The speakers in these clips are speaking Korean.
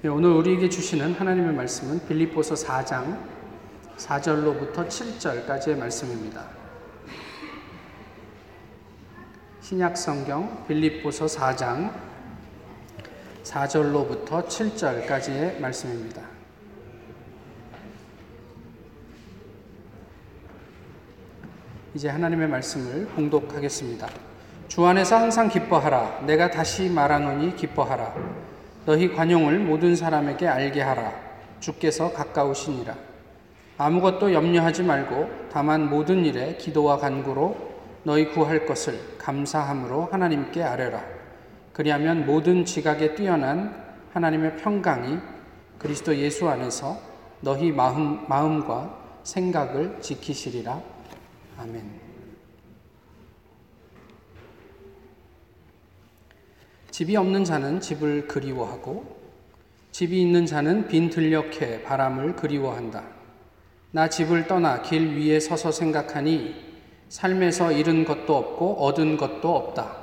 네, 오늘 우리에게 주시는 하나님의 말씀은 빌립보서 4장 4절로부터 7절까지의 말씀입니다. 신약 성경 빌립보서 4장 4절로부터 7절까지의 말씀입니다. 이제 하나님의 말씀을 봉독하겠습니다. 주 안에서 항상 기뻐하라. 내가 다시 말하노니 기뻐하라. 너희 관용을 모든 사람에게 알게 하라. 주께서 가까우시니라. 아무것도 염려하지 말고 다만 모든 일에 기도와 간구로 너희 구할 것을 감사함으로 하나님께 아뢰라. 그리하면 모든 지각에 뛰어난 하나님의 평강이 그리스도 예수 안에서 너희 마음, 마음과 생각을 지키시리라. 아멘. 집이 없는 자는 집을 그리워하고 집이 있는 자는 빈 들녘에 바람을 그리워한다. 나 집을 떠나 길 위에 서서 생각하니 삶에서 잃은 것도 없고 얻은 것도 없다.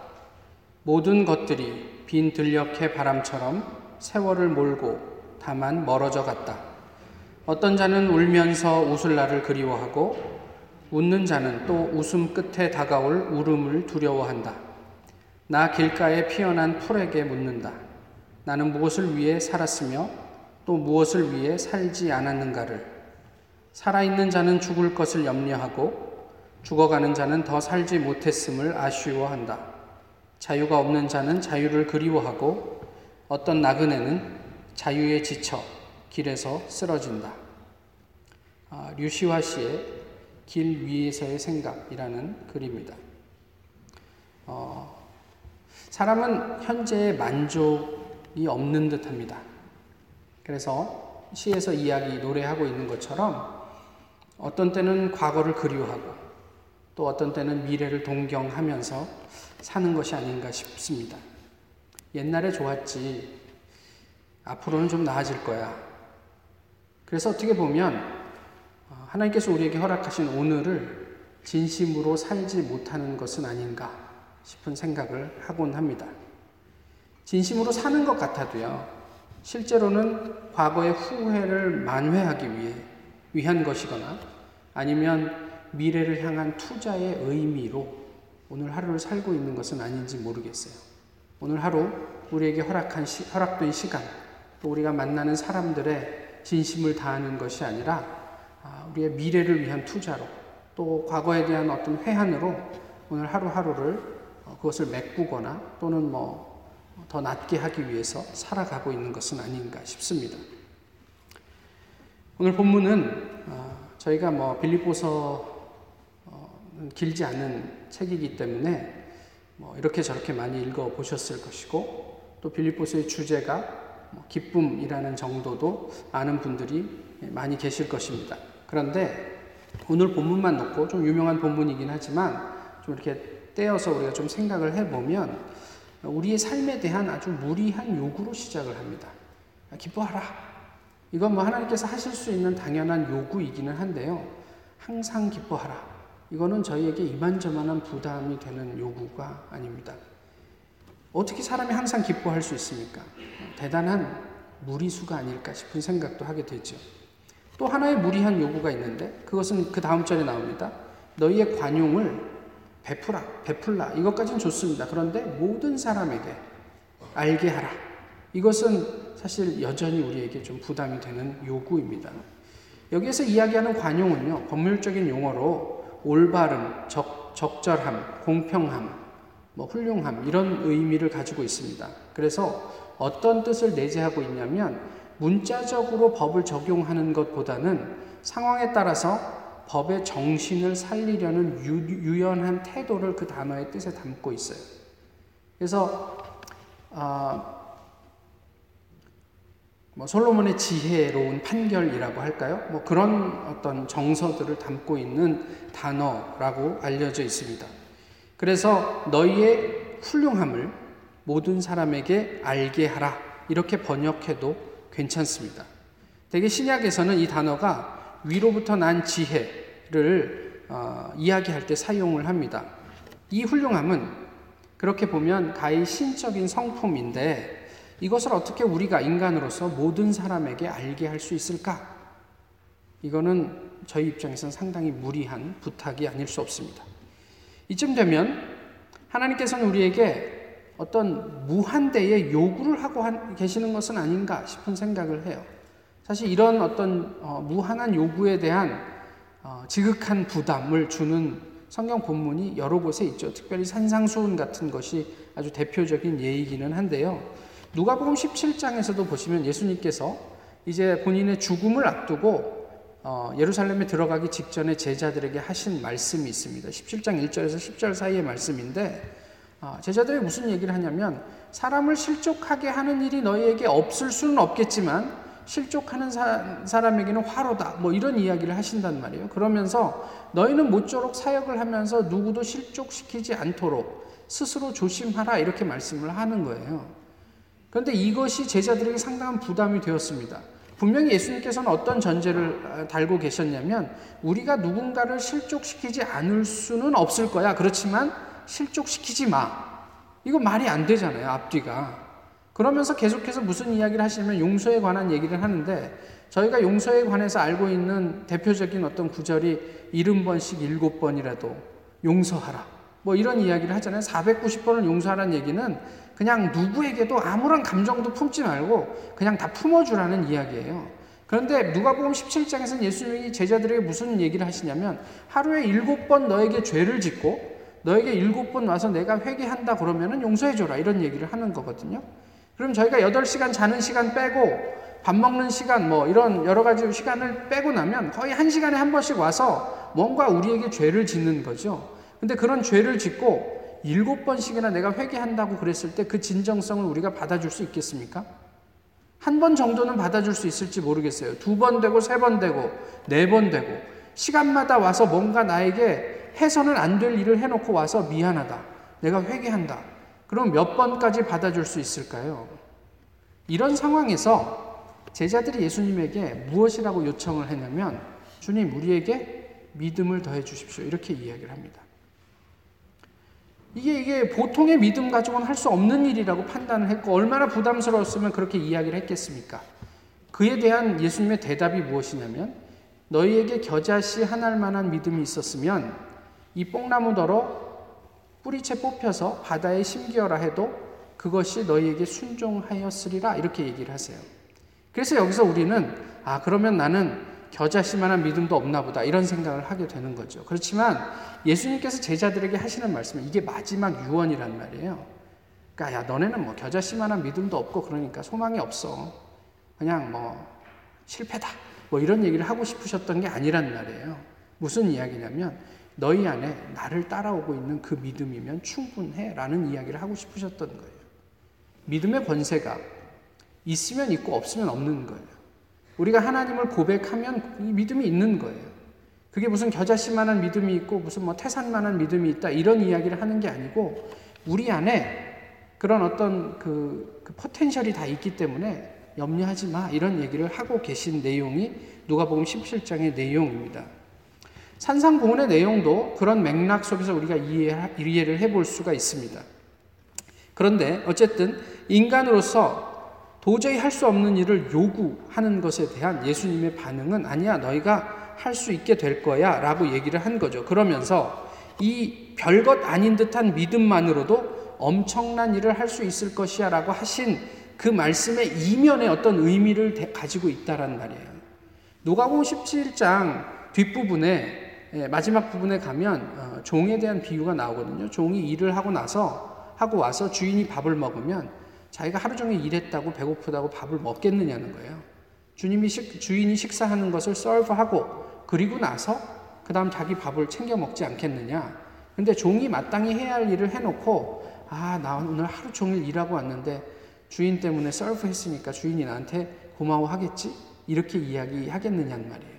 모든 것들이 빈 들녘의 바람처럼 세월을 몰고 다만 멀어져 갔다. 어떤 자는 울면서 웃을 날을 그리워하고 웃는 자는 또 웃음 끝에 다가올 울음을 두려워한다. 나 길가에 피어난 풀에게 묻는다. 나는 무엇을 위해 살았으며 또 무엇을 위해 살지 않았는가를. 살아있는 자는 죽을 것을 염려하고 죽어가는 자는 더 살지 못했음을 아쉬워한다. 자유가 없는 자는 자유를 그리워하고 어떤 나그네는 자유에 지쳐 길에서 쓰러진다. 아, 류시화 씨의 길 위에서의 생각이라는 글입니다. 어, 사람은 현재에 만족이 없는 듯 합니다. 그래서 시에서 이야기, 노래하고 있는 것처럼 어떤 때는 과거를 그리워하고 또 어떤 때는 미래를 동경하면서 사는 것이 아닌가 싶습니다. 옛날에 좋았지. 앞으로는 좀 나아질 거야. 그래서 어떻게 보면 어, 하나님께서 우리에게 허락하신 오늘을 진심으로 살지 못하는 것은 아닌가 싶은 생각을 하곤 합니다. 진심으로 사는 것 같아도요, 실제로는 과거의 후회를 만회하기 위해 위한 것이거나 아니면 미래를 향한 투자의 의미로 오늘 하루를 살고 있는 것은 아닌지 모르겠어요. 오늘 하루 우리에게 허락한 시, 허락된 시간, 또 우리가 만나는 사람들의 진심을 다하는 것이 아니라 아, 우리의 미래를 위한 투자로 또 과거에 대한 어떤 회한으로 오늘 하루하루를 그것을 메꾸거나 또는 뭐 더 낫게 하기 위해서 살아가고 있는 것은 아닌가 싶습니다. 오늘 본문은 어, 저희가 뭐 빌립보서 길지 않은 책이기 때문에 뭐 이렇게 저렇게 많이 읽어 보셨을 것이고 또 빌립보서의 주제가 뭐 기쁨이라는 정도도 아는 분들이 많이 계실 것입니다. 그런데 오늘 본문만 놓고 좀 유명한 본문이긴 하지만 좀 이렇게 떼어서 우리가 좀 생각을 해보면 우리의 삶에 대한 아주 무리한 요구로 시작을 합니다. 기뻐하라. 이건 뭐 하나님께서 하실 수 있는 당연한 요구이기는 한데요. 항상 기뻐하라. 이거는 저희에게 이만저만한 부담이 되는 요구가 아닙니다. 어떻게 사람이 항상 기뻐할 수 있습니까? 대단한 무리수가 아닐까 싶은 생각도 하게 되죠. 또 하나의 무리한 요구가 있는데 그것은 그 다음 절에 나옵니다. 너희의 관용을 베풀라, 베풀라. 이것까지는 좋습니다. 그런데 모든 사람에게 알게 하라. 이것은 사실 여전히 우리에게 좀 부담이 되는 요구입니다. 여기에서 이야기하는 관용은요, 법률적인 용어로 올바름, 적, 적절함, 공평함, 뭐 훌륭함, 이런 의미를 가지고 있습니다. 그래서 어떤 뜻을 내재하고 있냐면, 문자적으로 법을 적용하는 것보다는 상황에 따라서 법의 정신을 살리려는 유, 연한 태도를 그 단어의 뜻에 담고 있어요. 그래서 어, 뭐 솔로몬의 지혜로운 판결이라고 할까요? 뭐 그런 어떤 정서들을 담고 있는 단어라고 알려져 있습니다. 그래서 너희의 훌륭함을 모든 사람에게 알게 하라 이렇게 번역해도 괜찮습니다. 대개 신약에서는 이 단어가 위로부터 난 지혜를 어, 이야기할 때 사용을 합니다. 이 훌륭함은 그렇게 보면 가히 신적인 성품인데 이것을 어떻게 우리가 인간으로서 모든 사람에게 알게 할 수 있을까? 이거는 저희 입장에서는 상당히 무리한 부탁이 아닐 수 없습니다. 이쯤 되면 하나님께서는 우리에게 어떤 무한대의 요구를 하고 계시는 것은 아닌가 싶은 생각을 해요. 사실 이런 어떤 어, 무한한 요구에 대한 어, 지극한 부담을 주는 성경 본문이 여러 곳에 있죠. 특별히 산상수훈 같은 것이 아주 대표적인 예이기는 한데요. 누가복음 17장에서도 보시면 예수님께서 이제 본인의 죽음을 앞두고 어, 예루살렘에 들어가기 직전에 제자들에게 하신 말씀이 있습니다. 17장 1절에서 10절 사이의 말씀인데 어, 제자들이 무슨 얘기를 하냐면 사람을 실족하게 하는 일이 너희에게 없을 수는 없겠지만 실족하는 사, 사람에게는 화로다. 뭐 이런 이야기를 하신단 말이에요. 그러면서 너희는 모쪼록 사역을 하면서 누구도 실족시키지 않도록 스스로 조심하라 이렇게 말씀을 하는 거예요. 그런데 이것이 제자들에게 상당한 부담이 되었습니다. 분명히 예수님께서는 어떤 전제를 아, 달고 계셨냐면 우리가 누군가를 실족시키지 않을 수는 없을 거야. 그렇지만 실족시키지 마. 이거 말이 안 되잖아요. 앞뒤가. 그러면서 계속해서 무슨 이야기를 하시냐면 용서에 관한 얘기를 하는데 저희가 용서에 관해서 알고 있는 대표적인 어떤 구절이 70번씩 7번이라도 용서하라. 뭐 이런 이야기를 하잖아요. 490번을 용서하라는 얘기는 그냥 누구에게도 아무런 감정도 품지 말고 그냥 다 품어주라는 이야기예요. 그런데 누가복음 17장에서는 예수님이 제자들에게 무슨 얘기를 하시냐면 하루에 일곱 번 너에게 죄를 짓고 너에게 일곱 번 와서 내가 회개한다 그러면은 용서해 줘라 이런 얘기를 하는 거거든요. 그럼 저희가 8시간 자는 시간 빼고 밥 먹는 시간 뭐 이런 여러 가지 시간을 빼고 나면 거의 한 시간에 한 번씩 와서 뭔가 우리에게 죄를 짓는 거죠. 근데 그런 죄를 짓고 일곱 번씩이나 내가 회개한다고 그랬을 때 그 진정성을 우리가 받아줄 수 있겠습니까? 한 번 정도는 받아줄 수 있을지 모르겠어요. 두 번 되고, 세 번 되고, 네 번 되고, 시간마다 와서 뭔가 나에게 해서는 안 될 일을 해놓고 와서 미안하다. 내가 회개한다. 그럼 몇 번까지 받아줄 수 있을까요? 이런 상황에서 제자들이 예수님에게 무엇이라고 요청을 했냐면, 주님, 우리에게 믿음을 더해 주십시오. 이렇게 이야기를 합니다. 이게 이게 보통의 믿음 가지고는 할 수 없는 일이라고 판단을 했고 얼마나 부담스러웠으면 그렇게 이야기를 했겠습니까? 그에 대한 예수님의 대답이 무엇이냐면 너희에게 겨자씨 하나할 만한 믿음이 있었으면 이 뽕나무더러 뿌리채 뽑혀서 바다에 심기어라 해도 그것이 너희에게 순종하였으리라 이렇게 얘기를 하세요. 그래서 여기서 우리는 아 그러면 나는 겨자씨만한 믿음도 없나 보다 이런 생각을 하게 되는 거죠. 그렇지만 예수님께서 제자들에게 하시는 말씀은 이게 마지막 유언이란 말이에요. 그러니까 야 너네는 뭐 겨자씨만한 믿음도 없고 그러니까 소망이 없어. 그냥 뭐 실패다. 뭐 이런 얘기를 하고 싶으셨던 게 아니란 말이에요. 무슨 이야기냐면 너희 안에 나를 따라오고 있는 그 믿음이면 충분해 라는 이야기를 하고 싶으셨던 거예요. 믿음의 권세가 있으면 있고 없으면 없는 거예요. 우리가 하나님을 고백하면 이 믿음이 있는 거예요. 그게 무슨 겨자씨만한 믿음이 있고 무슨 뭐 태산만한 믿음이 있다 이런 이야기를 하는 게 아니고 우리 안에 그런 어떤 그, 그 포텐셜이 다 있기 때문에 염려하지 마 이런 얘기를 하고 계신 내용이 누가복음 17장의 내용입니다. 산상공원의 내용도 그런 맥락 속에서 우리가 이해, 이해 를 해볼 수가 있습니다. 그런데 어쨌든 인간으로서 도저히 할 수 없는 일을 요구하는 것에 대한 예수님의 반응은 아니야, 너희가 할 수 있게 될 거야 라고 얘기를 한 거죠. 그러면서 이 별것 아닌 듯한 믿음만으로도 엄청난 일을 할 수 있을 것이야 라고 하신 그 말씀의 이면에 어떤 의미를 가지고 있다란 말이에요. 노가복 17장 뒷부분에 예, 마지막 부분에 가면 어, 종에 대한 비유가 나오거든요. 종이 일을 하고 나서 하고 와서 주인이 밥을 먹으면 자기가 하루 종일 일했다고 배고프다고 밥을 먹겠느냐는 거예요. 주님이 식, 주인이 식사하는 것을 썰브하고 그리고 나서 그 다음 자기 밥을 챙겨 먹지 않겠느냐. 근데 종이 마땅히 해야 할 일을 해놓고 아, 나 오늘 하루 종일 일하고 왔는데 주인 때문에 썰브 했으니까 주인이 나한테 고마워하겠지? 이렇게 이야기하겠느냐는 말이에요.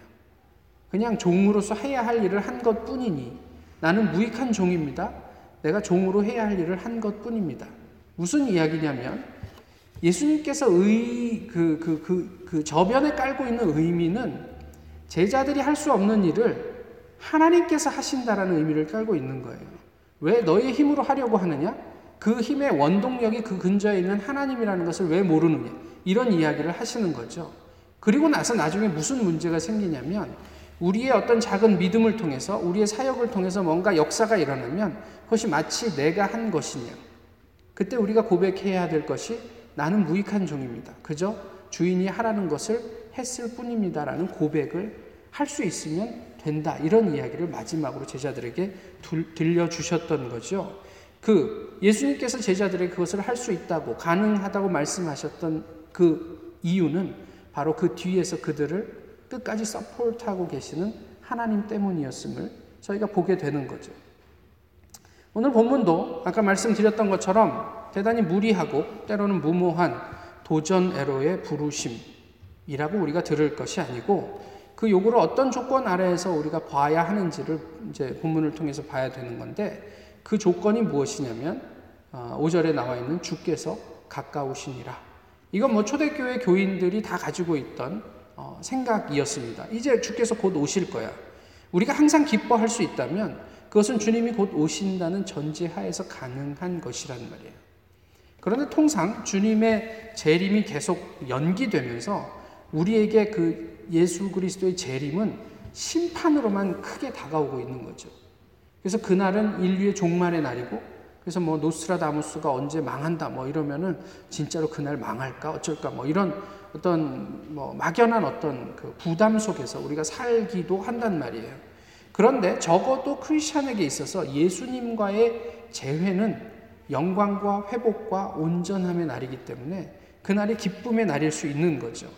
그냥 종으로서 해야 할 일을 한 것 뿐이니 나는 무익한 종입니다. 내가 종으로 해야 할 일을 한 것 뿐입니다. 무슨 이야기냐면 예수님께서 의, 그, 그, 그, 그 저변에 깔고 있는 의미는 제자들이 할 수 없는 일을 하나님께서 하신다라는 의미를 깔고 있는 거예요. 왜 너의 힘으로 하려고 하느냐? 그 힘의 원동력이 그 근처에 있는 하나님이라는 것을 왜 모르느냐. 이런 이야기를 하시는 거죠. 그리고 나서 나중에 무슨 문제가 생기냐면 우리의 어떤 작은 믿음을 통해서 우리의 사역을 통해서 뭔가 역사가 일어나면 그것이 마치 내가 한 것이냐. 그때 우리가 고백해야 될 것이 나는 무익한 종입니다. 그저 주인이 하라는 것을 했을 뿐입니다라는 고백을 할 수 있으면 된다. 이런 이야기를 마지막으로 제자들에게 들려주셨던 거죠. 그 예수님께서 제자들에게 그것을 할 수 있다고 가능하다고 말씀하셨던 그 이유는 바로 그 뒤에서 그들을 끝까지 서포트하고 계시는 하나님 때문이었음을 저희가 보게 되는 거죠. 오늘 본문도 아까 말씀드렸던 것처럼 대단히 무리하고 때로는 무모한 도전 애로의 부르심이라고 우리가 들을 것이 아니고 그 요구를 어떤 조건 아래에서 우리가 봐야 하는지를 이제 본문을 통해서 봐야 되는 건데 그 조건이 무엇이냐면 5절에 어, 나와 있는 주께서 가까우시니라. 이건 뭐 초대교회 교인들이 다 가지고 있던 어, 생각이었습니다. 이제 주께서 곧 오실 거야. 우리가 항상 기뻐할 수 있다면 그것은 주님이 곧 오신다는 전제하에서 가능한 것이란 말이에요. 그런데 통상 주님의 재림이 계속 연기되면서 우리에게 그 예수 그리스도의 재림은 심판으로만 크게 다가오고 있는 거죠. 그래서 그날은 인류의 종말의 날이고 그래서 뭐 노스트라다무스가 언제 망한다 뭐 이러면은 진짜로 그날 망할까 어쩔까 뭐 이런 어떤 뭐 막연한 어떤 그 부담 속에서 우리가 살기도 한단 말이에요. 그런데 적어도 크리스천에게 있어서 예수님과의 재회는 영광과 회복과 온전함의 날이기 때문에 그날이 기쁨의 날일 수 있는 거죠.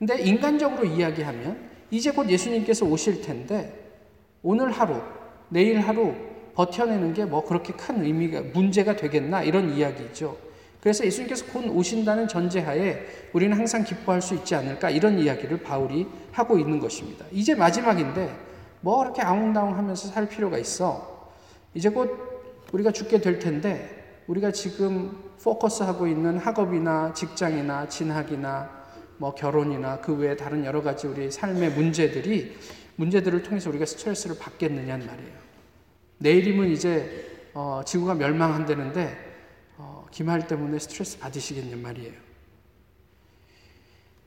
근데 인간적으로 이야기하면 이제 곧 예수님께서 오실 텐데 오늘 하루, 내일 하루 버텨내는 게 뭐 그렇게 큰 의미가 문제가 되겠나 이런 이야기죠. 그래서 예수님께서 곧 오신다는 전제하에 우리는 항상 기뻐할 수 있지 않을까 이런 이야기를 바울이 하고 있는 것입니다. 이제 마지막인데 뭐 그렇게 아웅다웅 하면서 살 필요가 있어. 이제 곧 우리가 죽게 될 텐데 우리가 지금 포커스하고 있는 학업이나 직장이나 진학이나 뭐 결혼이나 그 외에 다른 여러 가지 우리 삶의 문제들이 문제들을 통해서 우리가 스트레스를 받겠느냐는 말이에요. 내일이면 이제 어, 지구가 멸망한다는데 어, 기말 때문에 스트레스 받으시겠냔 말이에요.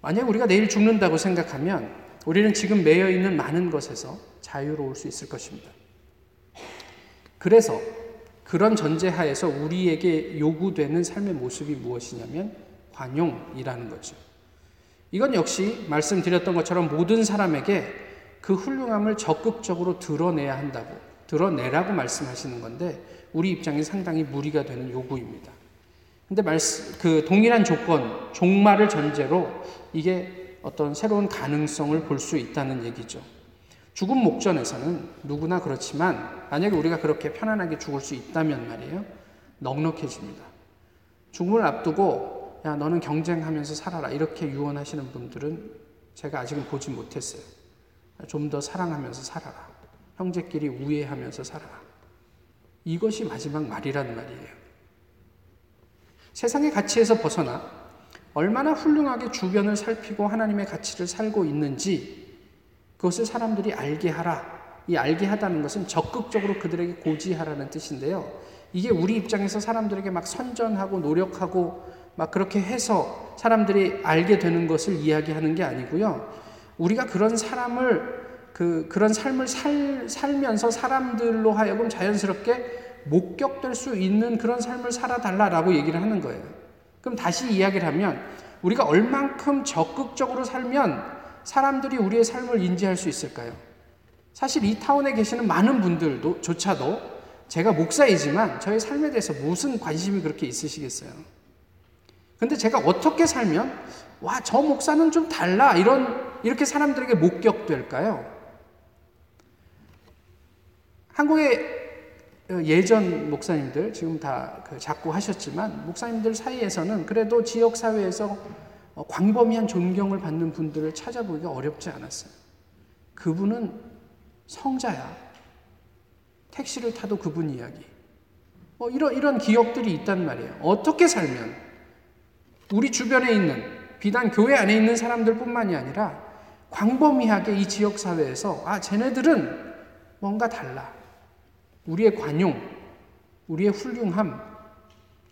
만약 우리가 내일 죽는다고 생각하면 우리는 지금 매여 있는 많은 것에서 자유로울 수 있을 것입니다. 그래서 그런 전제하에서 우리에게 요구되는 삶의 모습이 무엇이냐면 관용이라는 거죠. 이건 역시 말씀드렸던 것처럼 모든 사람에게 그 훌륭함을 적극적으로 드러내야 한다고, 드러내라고 말씀하시는 건데, 우리 입장에 상당히 무리가 되는 요구입니다. 근데 말씀, 그 동일한 조건, 종말을 전제로 이게 어떤 새로운 가능성을 볼 수 있다는 얘기죠. 죽음 목전에서는 누구나 그렇지만 만약에 우리가 그렇게 편안하게 죽을 수 있다면 말이에요. 넉넉해집니다. 죽음을 앞두고 야 너는 경쟁하면서 살아라 이렇게 유언하시는 분들은 제가 아직은 보지 못했어요. 좀 더 사랑하면서 살아라. 형제끼리 우애하면서 살아라. 이것이 마지막 말이란 말이에요. 세상의 가치에서 벗어나 얼마나 훌륭하게 주변을 살피고 하나님의 가치를 살고 있는지 그것을 사람들이 알게 하라. 이 알게 하다는 것은 적극적으로 그들에게 고지하라는 뜻인데요. 이게 우리 입장에서 사람들에게 막 선전하고 노력하고 막 그렇게 해서 사람들이 알게 되는 것을 이야기하는 게 아니고요. 우리가 그런 사람을 그, 그런 삶을 살, 살면서 사람들로 하여금 자연스럽게 목격될 수 있는 그런 삶을 살아달라라고 얘기를 하는 거예요. 그럼 다시 이야기를 하면 우리가 얼만큼 적극적으로 살면 사람들이 우리의 삶을 인지할 수 있을까요? 사실 이 타운에 계시는 많은 분들도 조차도 제가 목사이지만 저의 삶에 대해서 무슨 관심이 그렇게 있으시겠어요? 근데 제가 어떻게 살면 와, 저 목사는 좀 달라 이런 이렇게 사람들에게 목격될까요? 한국의 예전 목사님들 지금 다그 자꾸 하셨지만 목사님들 사이에서는 그래도 지역 사회에서 어, 광범위한 존경을 받는 분들을 찾아보기가 어렵지 않았어요. 그분은 성자야. 택시를 타도 그분 이야기. 뭐 이런 이런 기억들이 있단 말이에요. 어떻게 살면 우리 주변에 있는 비단 교회 안에 있는 사람들뿐만이 아니라 광범위하게 이 지역 사회에서 아 쟤네들은 뭔가 달라. 우리의 관용, 우리의 훌륭함,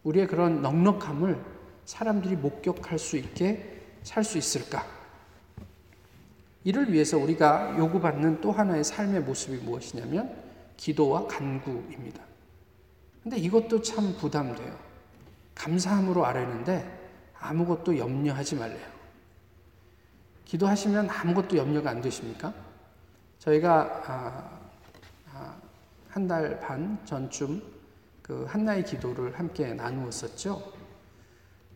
우리의 그런 넉넉함을 사람들이 목격할 수 있게 살 수 있을까? 이를 위해서 우리가 요구받는 또 하나의 삶의 모습이 무엇이냐면 기도와 간구입니다. 근데 이것도 참 부담돼요. 감사함으로 아뢰는데 아무것도 염려하지 말래요. 기도하시면 아무것도 염려가 안 되십니까? 저희가 아, 아, 한 달 반 전쯤 그 한나의 기도를 함께 나누었었죠.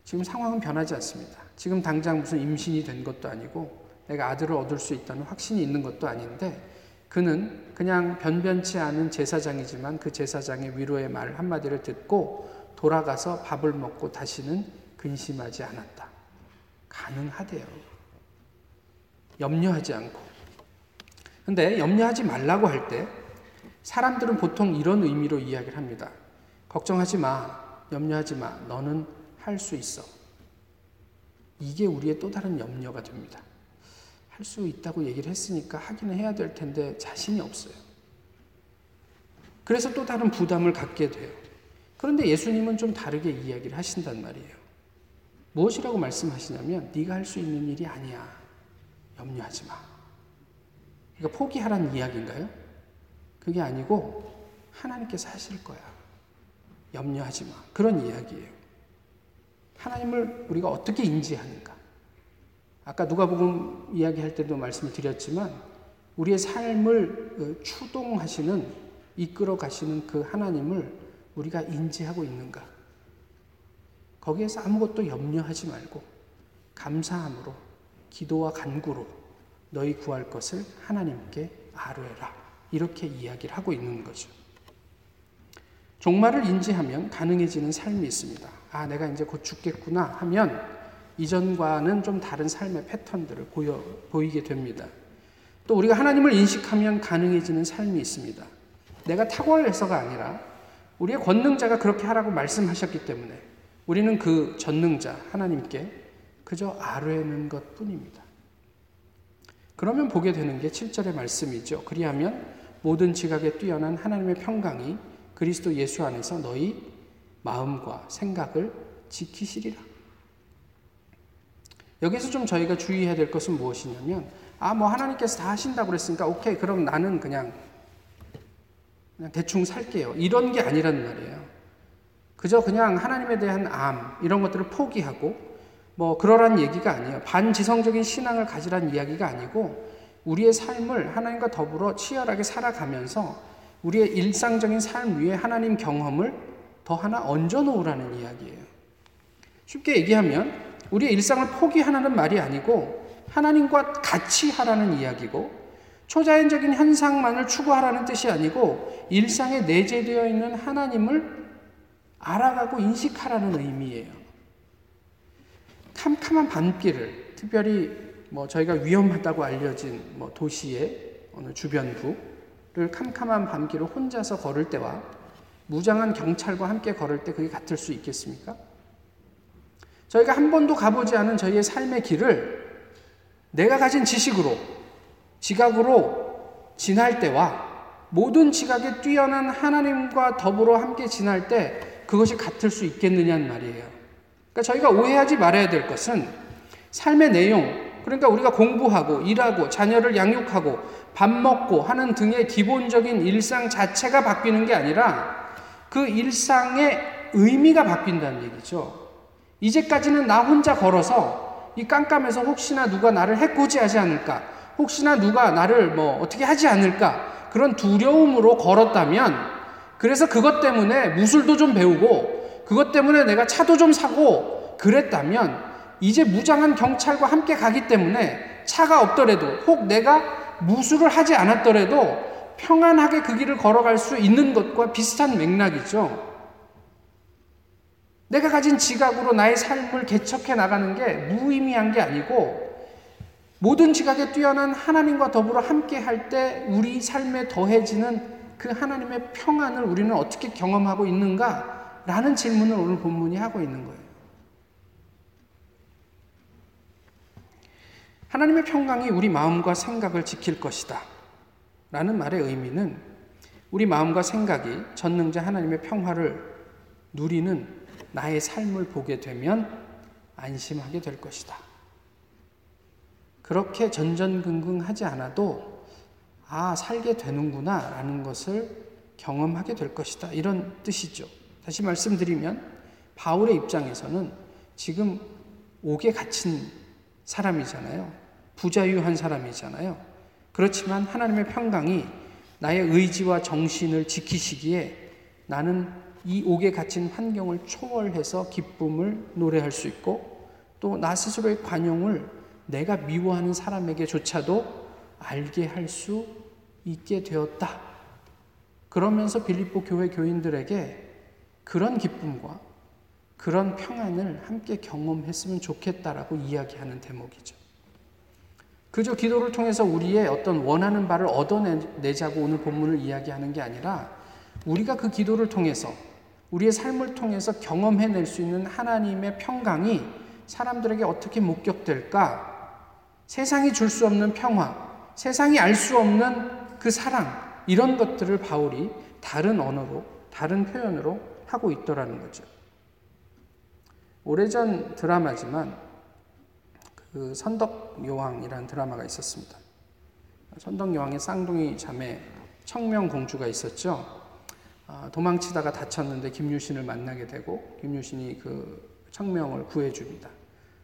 지금 상황은 변하지 않습니다. 지금 당장 무슨 임신이 된 것도 아니고 내가 아들을 얻을 수 있다는 확신이 있는 것도 아닌데 그는 그냥 변변치 않은 제사장이지만 그 제사장의 위로의 말 한마디를 듣고 돌아가서 밥을 먹고 다시는 근심하지 않았다. 가능하대요. 염려하지 않고. 근데 염려하지 말라고 할 때 사람들은 보통 이런 의미로 이야기를 합니다. 걱정하지 마. 염려하지 마. 너는 할 수 있어. 이게 우리의 또 다른 염려가 됩니다. 할 수 있다고 얘기를 했으니까 하기는 해야 될 텐데 자신이 없어요. 그래서 또 다른 부담을 갖게 돼요. 그런데 예수님은 좀 다르게 이야기를 하신단 말이에요. 무엇이라고 말씀하시냐면 네가 할 수 있는 일이 아니야. 염려하지 마. 그러니까 포기하라는 이야기인가요? 그게 아니고 하나님께서 하실 거야. 염려하지 마. 그런 이야기예요. 하나님을 우리가 어떻게 인지하는가? 아까 누가복음 이야기할 때도 말씀을 드렸지만 우리의 삶을 어, 추동하시는 이끌어 가시는 그 하나님을 우리가 인지하고 있는가? 거기에서 아무것도 염려하지 말고 감사함으로 기도와 간구로 너희 구할 것을 하나님께 아뢰라. 이렇게 이야기를 하고 있는 거죠. 종말을 인지하면 가능해지는 삶이 있습니다. 아, 내가 이제 곧 죽겠구나 하면 이전과는 좀 다른 삶의 패턴들을 보여, 보이게 됩니다. 또 우리가 하나님을 인식하면 가능해지는 삶이 있습니다. 내가 탁월해서가 아니라 우리의 권능자가 그렇게 하라고 말씀하셨기 때문에 우리는 그 전능자 하나님께 그저 아뢰는 것 뿐입니다. 그러면 보게 되는 게 7절의 말씀이죠. 그리하면 모든 지각에 뛰어난 하나님의 평강이 그리스도 예수 안에서 너희 마음과 생각을 지키시리라. 여기서 좀 저희가 주의해야 될 것은 무엇이냐면, 아, 뭐 하나님께서 다 하신다고 그랬으니까, 오케이, 그럼 나는 그냥 그냥 대충 살게요. 이런 게 아니란 말이에요. 그저 그냥 하나님에 대한 암, 이런 것들을 포기하고, 뭐, 그러란 얘기가 아니에요. 반지성적인 신앙을 가지란 이야기가 아니고, 우리의 삶을 하나님과 더불어 치열하게 살아가면서, 우리의 일상적인 삶 위에 하나님 경험을 더 하나 얹어 놓으라는 이야기예요. 쉽게 얘기하면, 우리의 일상을 포기하라는 말이 아니고, 하나님과 같이 하라는 이야기고, 초자연적인 현상만을 추구하라는 뜻이 아니고 일상에 내재되어 있는 하나님을 알아가고 인식하라는 의미예요. 캄캄한 밤길을 특별히 뭐 저희가 위험하다고 알려진 뭐 도시의 어느 주변부를 캄캄한 밤길을 혼자서 걸을 때와 무장한 경찰과 함께 걸을 때 그게 같을 수 있겠습니까? 저희가 한 번도 가보지 않은 저희의 삶의 길을 내가 가진 지식으로 지각으로 지날 때와 모든 지각에 뛰어난 하나님과 더불어 함께 지날 때 그것이 같을 수 있겠느냐는 말이에요. 그러니까 저희가 오해하지 말아야 될 것은 삶의 내용, 그러니까 우리가 공부하고 일하고 자녀를 양육하고 밥 먹고 하는 등의 기본적인 일상 자체가 바뀌는 게 아니라 그 일상의 의미가 바뀐다는 얘기죠. 이제까지는 나 혼자 걸어서 이 깜깜해서 혹시나 누가 나를 해코지하지 않을까, 혹시나 누가 나를 뭐 어떻게 하지 않을까 그런 두려움으로 걸었다면 그래서 그것 때문에 무술도 좀 배우고 그것 때문에 내가 차도 좀 사고 그랬다면 이제 무장한 경찰과 함께 가기 때문에 차가 없더라도 혹 내가 무술을 하지 않았더라도 평안하게 그 길을 걸어갈 수 있는 것과 비슷한 맥락이죠. 내가 가진 지각으로 나의 삶을 개척해 나가는 게 무의미한 게 아니고 모든 지각에 뛰어난 하나님과 더불어 함께 할 때 우리 삶에 더해지는 그 하나님의 평안을 우리는 어떻게 경험하고 있는가? 라는 질문을 오늘 본문이 하고 있는 거예요. 하나님의 평강이 우리 마음과 생각을 지킬 것이다. 라는 말의 의미는 우리 마음과 생각이 전능자 하나님의 평화를 누리는 나의 삶을 보게 되면 안심하게 될 것이다. 그렇게 전전긍긍하지 않아도 아, 살게 되는구나 라는 것을 경험하게 될 것이다. 이런 뜻이죠. 다시 말씀드리면 바울의 입장에서는 지금 옥에 갇힌 사람이잖아요. 부자유한 사람이잖아요. 그렇지만 하나님의 평강이 나의 의지와 정신을 지키시기에 나는 이 옥에 갇힌 환경을 초월해서 기쁨을 노래할 수 있고 또 나 스스로의 관용을 내가 미워하는 사람에게조차도 알게 할 수 있게 되었다. 그러면서 빌립보 교회 교인들에게 그런 기쁨과 그런 평안을 함께 경험했으면 좋겠다라고 이야기하는 대목이죠. 그저 기도를 통해서 우리의 어떤 원하는 바를 얻어내자고 오늘 본문을 이야기하는 게 아니라 우리가 그 기도를 통해서 우리의 삶을 통해서 경험해낼 수 있는 하나님의 평강이 사람들에게 어떻게 목격될까? 세상이 줄 수 없는 평화, 세상이 알 수 없는 그 사랑, 이런 것들을 바울이 다른 언어로, 다른 표현으로 하고 있더라는 거죠. 오래전 드라마지만 그 선덕여왕이라는 드라마가 있었습니다. 선덕여왕의 쌍둥이 자매 청명공주가 있었죠. 아, 도망치다가 다쳤는데 김유신을 만나게 되고 김유신이 그 청명을 구해줍니다.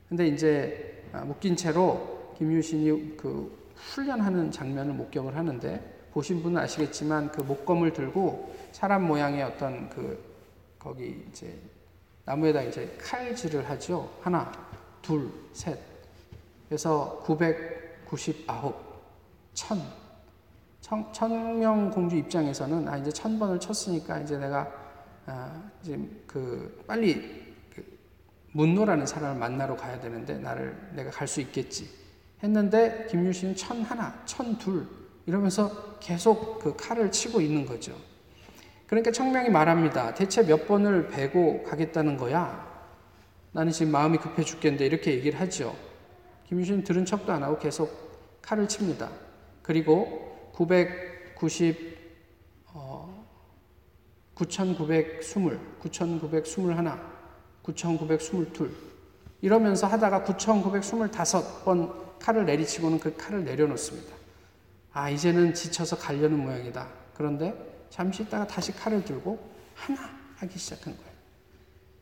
근데 이제 아, 묶인 채로 김유신이 그 훈련하는 장면을 목격을 하는데 보신 분은 아시겠지만 그 목검을 들고 사람 모양의 어떤 그 거기 이제 나무에다 이제 칼질을 하죠. 하나, 둘, 셋. 그래서 999, 천. 천, 천명 공주 입장에서는 아 이제 천 번을 쳤으니까 이제 내가 아, 이제 그 빨리 그 문노라는 사람을 만나러 가야 되는데 나를 내가 갈 수 있겠지 했는데 김유신은 천 하나, 천 둘 이러면서 계속 그 칼을 치고 있는 거죠. 그러니까 청명이 말합니다. 대체 몇 번을 베고 가겠다는 거야? 나는 지금 마음이 급해 죽겠는데 이렇게 얘기를 하죠. 김유신 들은 척도 안 하고 계속 칼을 칩니다. 그리고 990, 어, 9,920, 9,921, 9,922 이러면서 하다가 9,925번 칼을 내리치고는 그 칼을 내려놓습니다. 아, 이제는 지쳐서 가려는 모양이다. 그런데 잠시 있다가 다시 칼을 들고 하나 하기 시작한 거예요.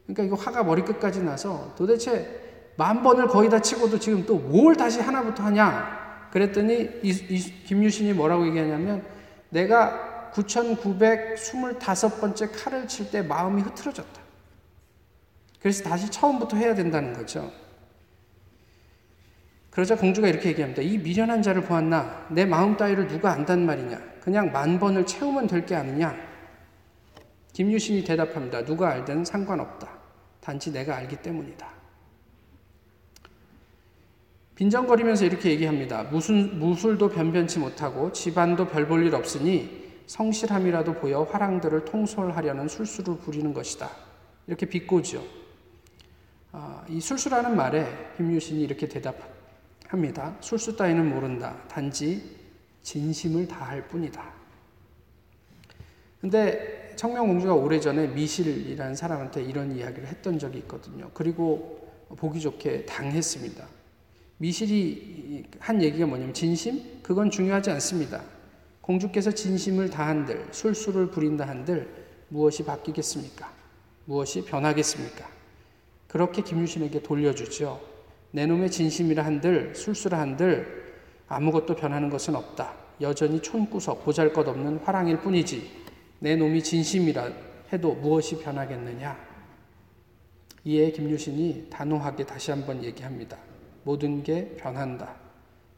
그러니까 이거 화가 머리끝까지 나서 도대체 만 번을 거의 다 치고도 지금 또 뭘 다시 하나부터 하냐? 그랬더니 이, 이 김유신이 뭐라고 얘기하냐면 내가 9,925번째 칼을 칠 때 마음이 흐트러졌다. 그래서 다시 처음부터 해야 된다는 거죠. 그러자 공주가 이렇게 얘기합니다. 이 미련한 자를 보았나? 내 마음 따위를 누가 안단 말이냐? 그냥 만 번을 채우면 될 게 아니냐? 김유신이 대답합니다. 누가 알든 상관없다. 단지 내가 알기 때문이다. 빈정거리면서 이렇게 얘기합니다. 무슨, 무술도 변변치 못하고 집안도 별 볼 일 없으니 성실함이라도 보여 화랑들을 통솔하려는 술수를 부리는 것이다. 이렇게 비꼬죠. 아, 이 술수라는 말에 김유신이 이렇게 대답합니다. 술수 따위는 모른다. 단지 진심을 다할 뿐이다. 근데 청명공주가 오래전에 미실이라는 사람한테 이런 이야기를 했던 적이 있거든요. 그리고 보기 좋게 당했습니다. 미실이 한 얘기가 뭐냐면 진심? 그건 중요하지 않습니다. 공주께서 진심을 다한들, 술수를 부린다 한들 무엇이 바뀌겠습니까? 무엇이 변하겠습니까? 그렇게 김유신에게 돌려주죠. 내 놈의 진심이라 한들, 술수라 한들 아무것도 변하는 것은 없다. 여전히 촌구석 보잘 것 없는 화랑일 뿐이지. 내 놈이 진심이라 해도 무엇이 변하겠느냐? 이에 김유신이 단호하게 다시 한번 얘기합니다. 모든 게 변한다.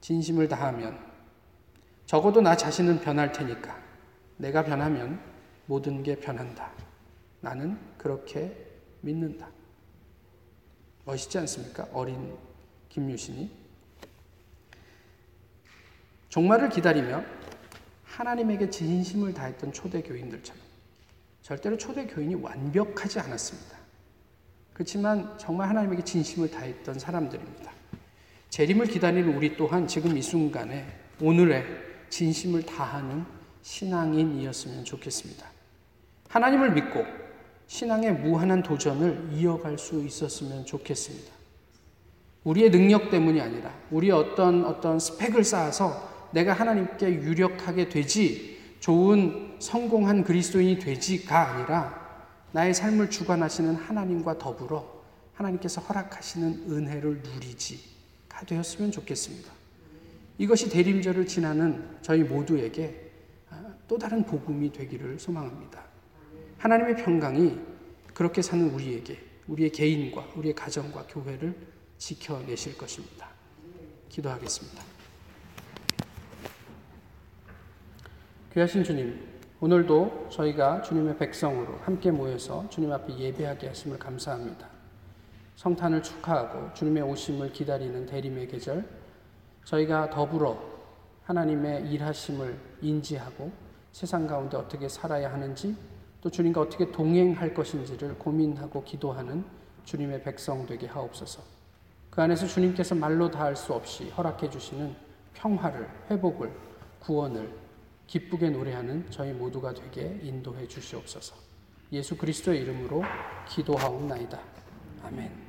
진심을 다하면 적어도 나 자신은 변할 테니까 내가 변하면 모든 게 변한다. 나는 그렇게 믿는다. 멋있지 않습니까? 어린 김유신이 종말을 기다리며 하나님에게 진심을 다했던 초대 교인들처럼 절대로 초대 교인이 완벽하지 않았습니다. 그렇지만 정말 하나님에게 진심을 다했던 사람들입니다. 재림을 기다리는 우리 또한 지금 이 순간에 오늘의 진심을 다하는 신앙인이었으면 좋겠습니다. 하나님을 믿고 신앙의 무한한 도전을 이어갈 수 있었으면 좋겠습니다. 우리의 능력 때문이 아니라 우리의 어떤 어떤 스펙을 쌓아서 내가 하나님께 유력하게 되지 좋은 성공한 그리스도인이 되지가 아니라 나의 삶을 주관하시는 하나님과 더불어 하나님께서 허락하시는 은혜를 누리지 가 되었으면 좋겠습니다. 이것이 대림절을 지나는 저희 모두에게 또 다른 복음이 되기를 소망합니다. 하나님의 평강이 그렇게 사는 우리에게, 우리의 개인과 우리의 가정과 교회를 지켜내실 것입니다. 기도하겠습니다. 귀하신 주님, 오늘도 저희가 주님의 백성으로 함께 모여서 주님 앞에 예배하게 하심을 감사합니다. 성탄을 축하하고 주님의 오심을 기다리는 대림의 계절, 저희가 더불어 하나님의 일하심을 인지하고 세상 가운데 어떻게 살아야 하는지 또 주님과 어떻게 동행할 것인지를 고민하고 기도하는 주님의 백성 되게 하옵소서. 그 안에서 주님께서 말로 다할 수 없이 허락해 주시는 평화를, 회복을, 구원을 기쁘게 노래하는 저희 모두가 되게 인도해 주시옵소서. 예수 그리스도의 이름으로 기도하옵나이다. 아멘.